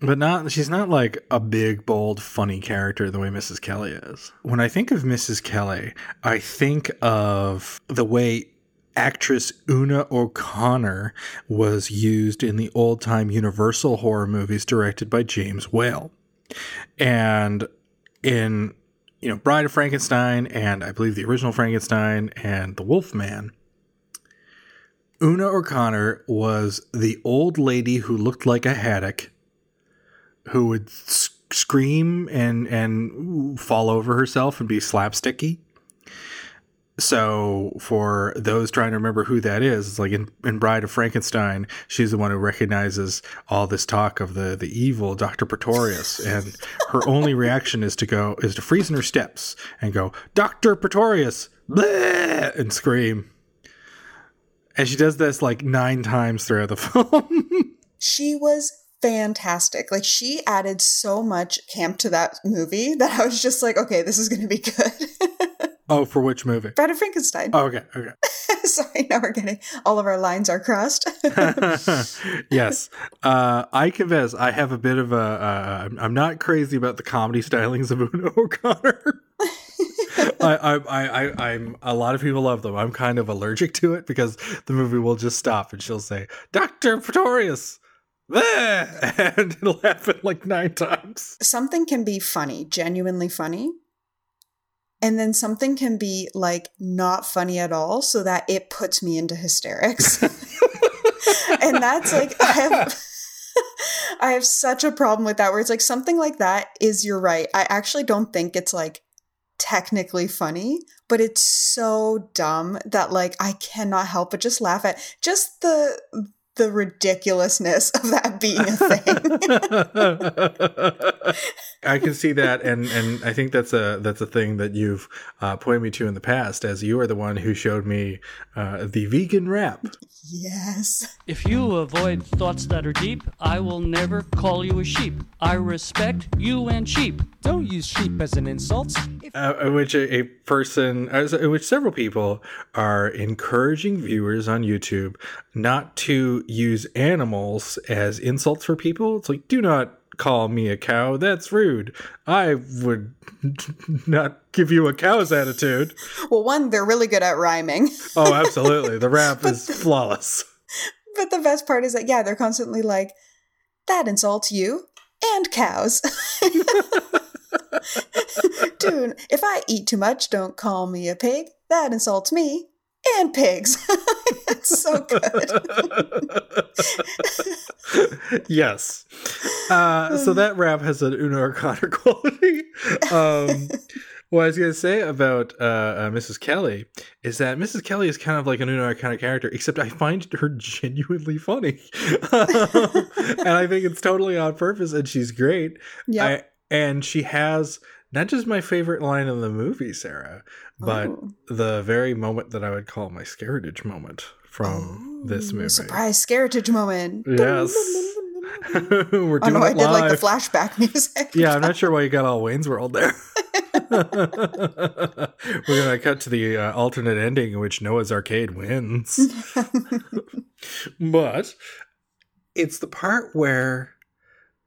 But not she's not like a big, bold, funny character the way Mrs. Kelly is. When I think of Mrs. Kelly, I think of the way actress Una O'Connor was used in the old time Universal horror movies directed by James Whale. And in you know, Bride of Frankenstein and I believe the original Frankenstein and The Wolf Man, Una O'Connor was the old lady who looked like a haddock who would s- scream and and fall over herself and be slapsticky. So for those trying to remember who that is, it's like in, in Bride of Frankenstein, she's the one who recognizes all this talk of the the evil Dr. Pretorius, and her only reaction is to go is to freeze in her steps and go, Dr. Pretorius, bleh, and scream. And she does this like nine times throughout the film. She was fantastic. Like she added so much camp to that movie that I was just like, okay, this is going to be good. oh, for which movie? Bride of Frankenstein. Oh, okay, okay. Sorry, now we're getting all of our lines are crossed. yes, uh, I confess I have a bit of a. Uh, I'm- I'm not crazy about the comedy stylings of Una O'Connor. I, I, I, I, I'm. A lot of people love them. I'm kind of allergic to it because the movie will just stop and she'll say, "Doctor Pretorius," "Bleh," and it'll happen like nine times. something can be funny, genuinely funny. And then something can be like not funny at all, so that it puts me into hysterics. and that's like I have I have such a problem with that where it's like something like that is you're right. I actually don't think it's like technically funny, but it's so dumb that like I cannot help but just laugh at just the the ridiculousness of that being a thing. I can see that, and and I think that's a that's a thing that you've uh, pointed me to in the past, as you are the one who showed me uh, the vegan rap. yes. If you avoid thoughts that are deep, I will never call you a sheep. I respect you and sheep. Don't use sheep as an insult. uh, in which a, a person, uh, in which several people are encouraging viewers on YouTube not to use animals as insults for people. It's like, do not call me a cow. That's rude. I would not give you a cow's attitude. Well, one, they're really good at rhyming. Oh, absolutely. The rap is flawless. But the best part is that, yeah, they're constantly like, that insults you and cows. Dude, if I eat too much, don't call me a pig. That insults me and pigs. It's so good. yes. Uh, so that rap has an Una O'Connor quality. Um, what I was going to say about uh, uh, Mrs. Kelly is that Mrs. Kelly is kind of like an Una O'Connor character, except I find her genuinely funny. and I think it's totally on purpose, and she's great. Yep. I, and she has not just my favorite line in the movie, Sarah, but Ooh. the very moment that I would call my Scaritage moment from this movie. Surprise Scaritage moment. Yes. We're Oh doing no, I did like the flashback music. Yeah, I'm not sure why you got all Wayne's World there. We're gonna cut to the uh, alternate ending in which Noah's Arcade wins, but it's the part where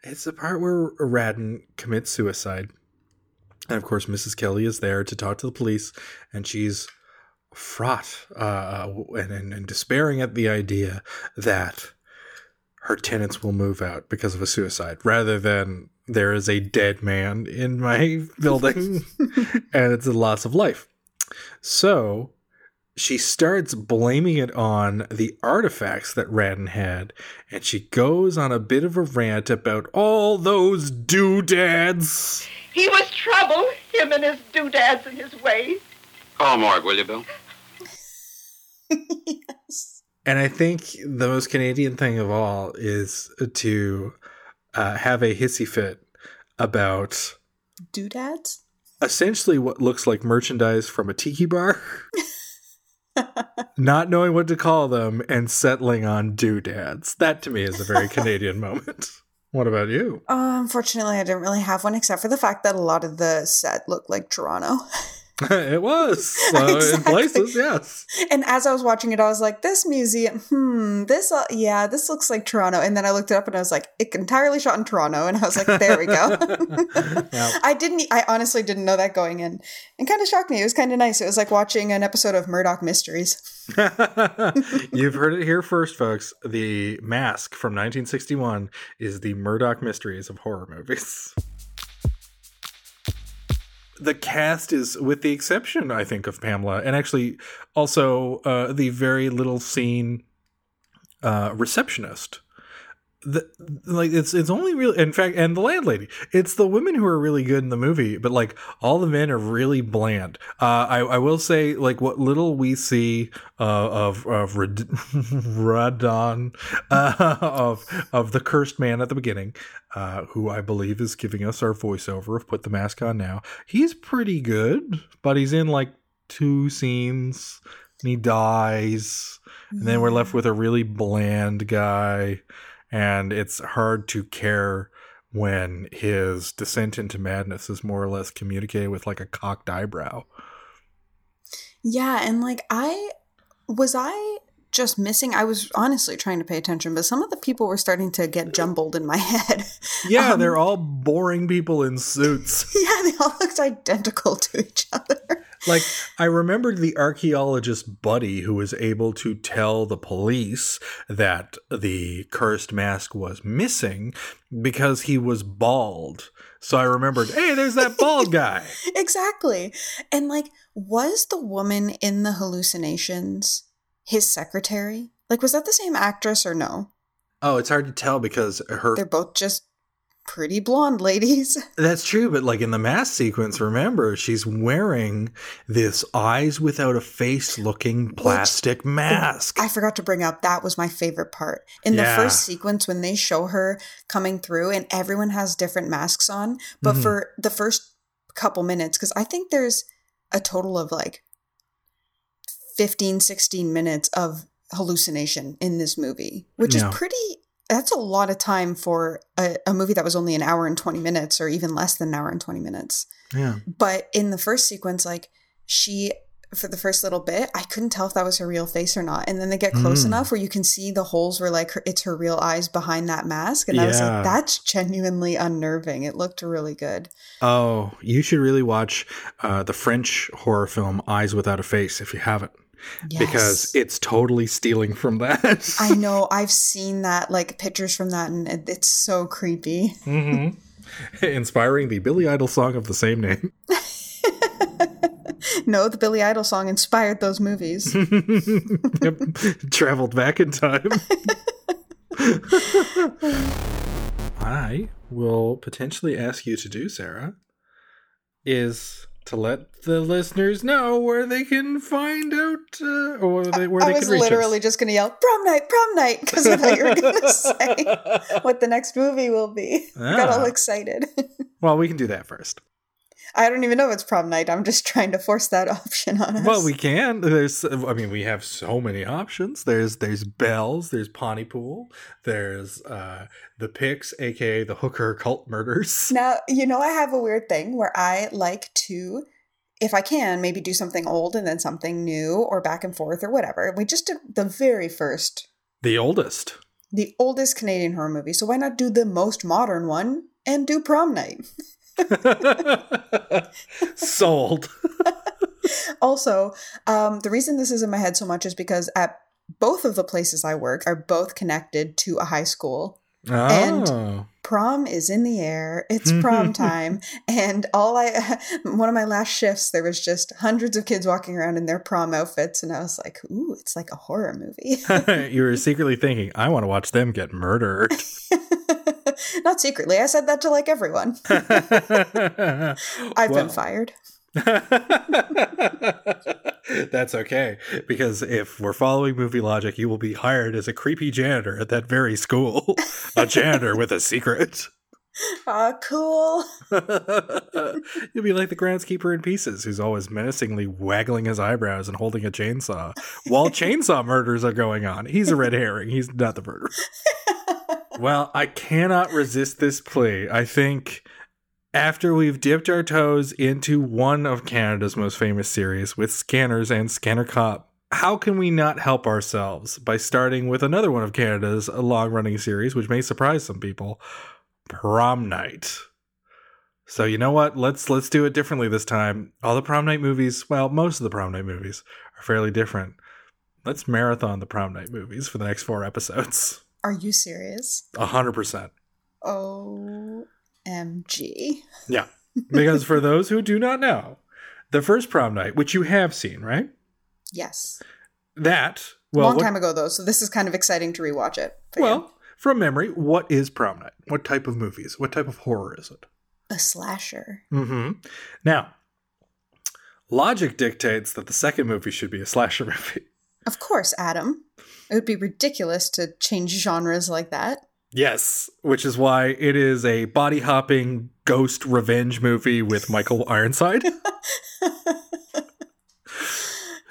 It's the part where Radin commits suicide. And of course, Mrs. Kelly is there to talk to the police, and she's fraught uh, and, and, and despairing at the idea that her tenants will move out because of a suicide rather than there is a dead man in my building and it's a loss of life. So she starts blaming it on the artifacts that Radin had, and she goes on a bit of a rant about all those doodads. He was trouble, him and his doodads and his ways. Call Mark, will you, Bill? yes. And I think the most Canadian thing of all is to uh, have a hissy fit about Doodads? essentially what looks like merchandise from a tiki bar, not knowing what to call them, and settling on doodads. That to me is a very Canadian moment. What about you? Uh, unfortunately, I didn't really have one except for the fact that a lot of the set looked like Toronto. it was uh, in places, yes. And as I was watching it, I was like, "This museum, hmm, this, uh, yeah, this looks like Toronto." And then I looked it up, and I was like, "It entirely shot in Toronto." And I was like, "There we go." Yeah. I didn't, I honestly didn't know that going in, and kind of shocked me. It was kind of nice. It was like watching an episode of Murdoch Mysteries. You've heard it here first, folks. The Mask from 1961 is the Murdoch Mysteries of horror movies. The cast is, with the exception, I think, of Pamela, and actually also uh, the very little scene uh, receptionist. The, like it's it's only really in fact and the landlady. It's the women who are really good in the movie but like all the men are really bland. Uh i i will say like what little we see uh of of Rad- radon uh of of the cursed man at the beginning uh who i believe is giving us our voiceover of put the mask on now. He's pretty good but he's in like two scenes and he dies and then we're left with a really bland guy and it's hard to care when his descent into madness is more or less communicated with like a cocked eyebrow. Yeah, and like I was I just missing. I was honestly trying to pay attention, but some of the people were starting to get jumbled in my head. Yeah, Um, they're all boring people in suits. yeah, they all looked identical to each other. like I remembered the archaeologist Buddy who was able to tell the police that the cursed mask was missing because he was bald. So I remembered, hey, there's that bald guy. exactly. And like, was the woman in the hallucinations his secretary? Like, was that the same actress or no? Oh, it's hard to tell because her They're both just pretty blonde ladies. That's true, but like in the mask sequence, remember, she's wearing this eyes without a face looking plastic mask. I forgot to bring up that was my favorite part. In Yeah. the first sequence when they show her coming through and everyone has different masks on, but Mhm. for the first couple minutes cuz I think there's a total of like 15 16 minutes of hallucination in this movie, which Yeah. is pretty that's a lot of time for a, a movie that was only an hour and 20 minutes or even less than an hour and 20 minutes. yeah. But in the first sequence, like she, for the first little bit, I couldn't tell if that was her real face or not. And then they get close Mm. enough where you can see the holes where like her, it's her real eyes behind that mask. And I was like, that's genuinely unnerving. It looked really good. Oh, you should really watch uh, the French horror film Eyes Without a Face if you haven't, because it's totally stealing from that. I know. I've seen that, like pictures from that, and it, it's so creepy. hmm Inspiring the Billy Idol song of the same name. no, the Billy Idol song inspired those movies. Yep. Traveled back in time. I will potentially ask you to do, Sarah, is to let the listeners know where they can find out uh, or where they, where I they was can reach literally us. just going to yell, prom night, prom night, because I thought you were going to say what the next movie will be. I got all Ah. excited. Well, we can do that first. I don't even know if it's prom night. I'm just trying to force that option on us. Well, we can. There's, I mean, we have so many options. There's, there's Bells. There's Pontypool. There's uh, the Picks, aka the Hooker cult murders. Now, you know, I have a weird thing where I like to, if I can, maybe do something old and then something new or back and forth or whatever. We just did the very first. The oldest. the oldest Canadian horror movie. So why not do the most modern one and do prom night? Sold. also, um, the reason this is in my head so much is because at both of the places I work are both connected to a high school. Oh. And prom is in the air. It's prom time. and all I, one of my last shifts, there was just hundreds of kids walking around in their prom outfits. And I was like, ooh, it's like a horror movie. you were secretly thinking, I want to watch them get murdered. Not secretly. I said that to like everyone. I've been fired. That's okay because if we're following movie logic, you will be hired as a creepy janitor at that very school. a janitor with a secret. Ah, cool. You'll be like the groundskeeper in Pieces, who's always menacingly waggling his eyebrows and holding a chainsaw while chainsaw murders are going on. He's a red herring. He's not the murderer. Well, I cannot resist this plea. I think after we've dipped our toes into one of Canada's most famous series with Scanners and Scanner Cop, how can we not help ourselves by starting with another one of Canada's long running series, which may surprise some people Prom Night? So you know what? Let's let's do it differently this time. All the prom night movies, well, most of the prom night movies are fairly different. Let's marathon the prom night movies for the next four episodes. Are you serious? A hundred percent. OMG. Yeah. Because for those who do not know, the first prom night, which you have seen, right? Yes. That well Long what- time ago, though, so this is kind of exciting to rewatch it. well, from memory, what is prom night? What type of movies? What type of horror is it? a slasher. Mm-hmm. Now, logic dictates that the second movie should be a slasher movie. Of course, Adam. It would be ridiculous to change genres like that. Yes, which is why it is a body hopping ghost revenge movie with Michael Ironside.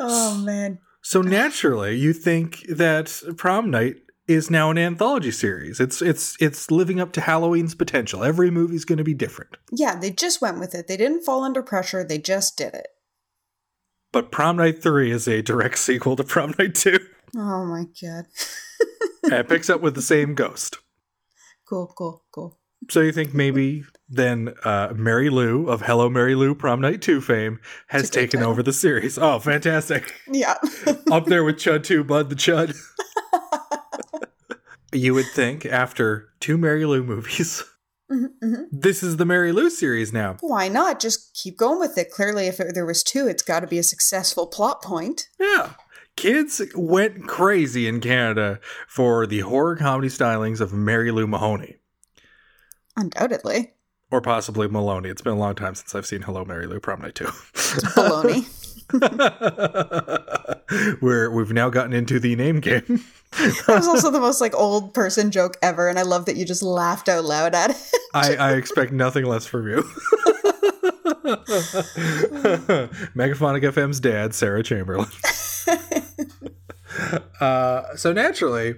Oh, man. so naturally, you think that Prom Night is now an anthology series. It's it's it's living up to Halloween's potential. Every movie's going to be different. Yeah, they just went with it. They didn't fall under pressure, they just did it. But Prom Night 3 is a direct sequel to Prom Night 2. Oh my god. and it picks up with the same ghost. Cool, cool, cool. So you think maybe then uh, Mary Lou of Hello Mary Lou Prom Night 2 fame has taken title. over the series. Oh, fantastic. Yeah. Up there with Chud 2, Bud the Chud. you would think after two Mary Lou movies, Mhm, mhm. this is the Mary Lou series now. Why not? Just keep going with it. Clearly, if it, there was two, it's got to be a successful plot point. Yeah. Kids went crazy in Canada for the horror comedy stylings of Mary Lou Mahoney. Undoubtedly. Or possibly Maloney. It's been a long time since I've seen Hello Mary Lou Prom Night 2. Baloney. Where we've now gotten into the name game. that was also the most like old person joke ever, and I love that you just laughed out loud at it. I, I expect nothing less from you. Megaphonic FM's dad, Sarah Chamberlain. uh, so naturally,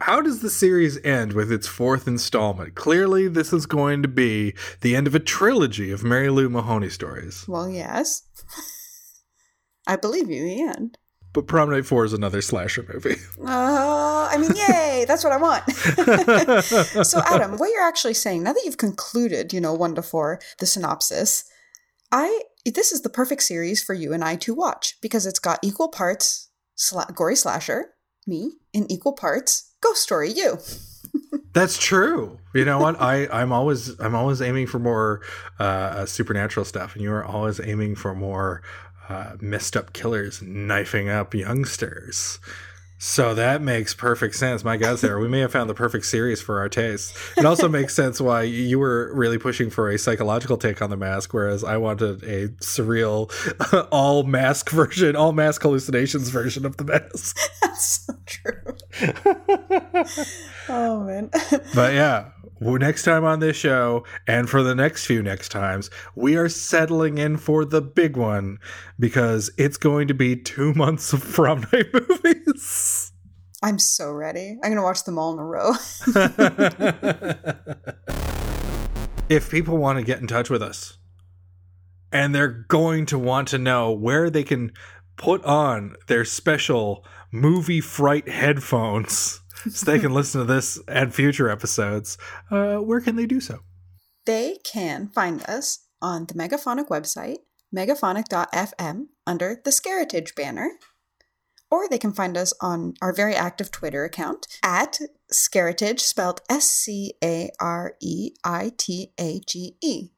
how does the series end with its fourth installment? Clearly, this is going to be the end of a trilogy of Mary Lou Mahoney stories. well, yes. I believe you, in the end. But Prom Night 4 is another slasher movie. Uh, I mean, yay, that's what I want. so, Adam, what you're actually saying, now that you've concluded, you know, one to four, the synopsis, I this is the perfect series for you and I to watch because it's got equal parts sla- gory slasher, me, in equal parts ghost story, you. That's true. You know what? I I'm always I'm always aiming for more uh, supernatural stuff, and you are always aiming for more uh, messed up killers knifing up youngsters. So that makes perfect sense. My God, Sarah, we may have found the perfect series for our taste. It also makes sense why you were really pushing for a psychological take on the mask, whereas I wanted a surreal, all mask version, all mask hallucinations version of the mask. That's so true. oh, man. But yeah, next time on this show, and for the next few next times, we are settling in for the big one because it's going to be two months of prom night movies. I'm so ready. I'm going to watch them all in a row. if people want to get in touch with us and they're going to want to know where they can put on their special movie fright headphones so they can listen to this and future episodes, uh, where can they do so? They can find us on the Megaphonic website, megaphonic.fm, under the Scaritage banner. Or they can find us on our very active Twitter account at Scaritage, spelled S C A R E I T A G E.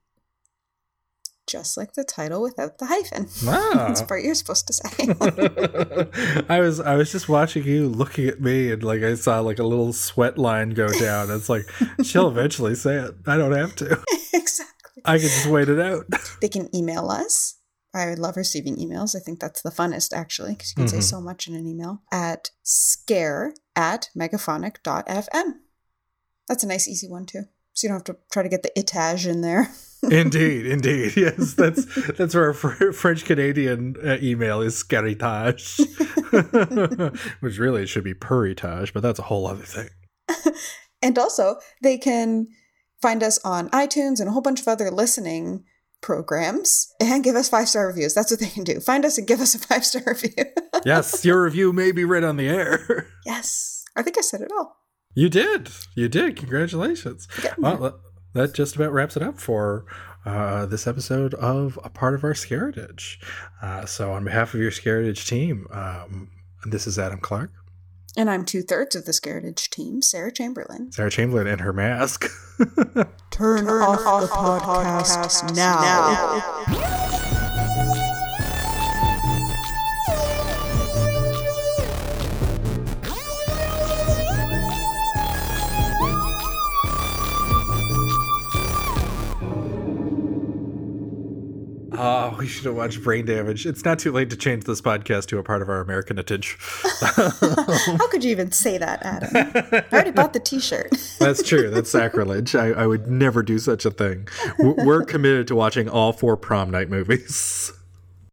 Just like the title without the hyphen. Wow. That's part you're supposed to say. I was I was just watching you looking at me and like I saw like a little sweat line go down. It's like she'll eventually say it. I don't have to. exactly. I can just wait it out. They can email us. I would love receiving emails. I think that's the funnest actually, because you can say Mhm. so much in an email at scare at megaphonic.fm. That's a nice, easy one too. So you don't have to try to get the itage in there. indeed, indeed. Yes, that's that's where our French Canadian uh, email is scaritage, which really should be puritage, but that's a whole other thing. And also, they can find us on iTunes and a whole bunch of other listening programs and give us five star reviews. That's what they can do. Find us and give us a five star review. Yes, your review may be read on the air. yes. I think I said it all. You did. You did. Congratulations. Well, that, that just about wraps it up for uh, this episode of a part of our Scaritage. Uh, so, on behalf of your Scaritage team, um, this is Adam Clark, And I'm two thirds of the Scaritage team, Sarah Chamberlain. Sarah Chamberlain, and her mask. Turn, off, the podcast, now. Oh, we should have watched Brain Damage. It's not too late to change this podcast to a part of our American attention. How could you even say that, Adam? I already bought the t shirt. That's true. That's sacrilege. I, I would never do such a thing. We're committed to watching all four prom night movies.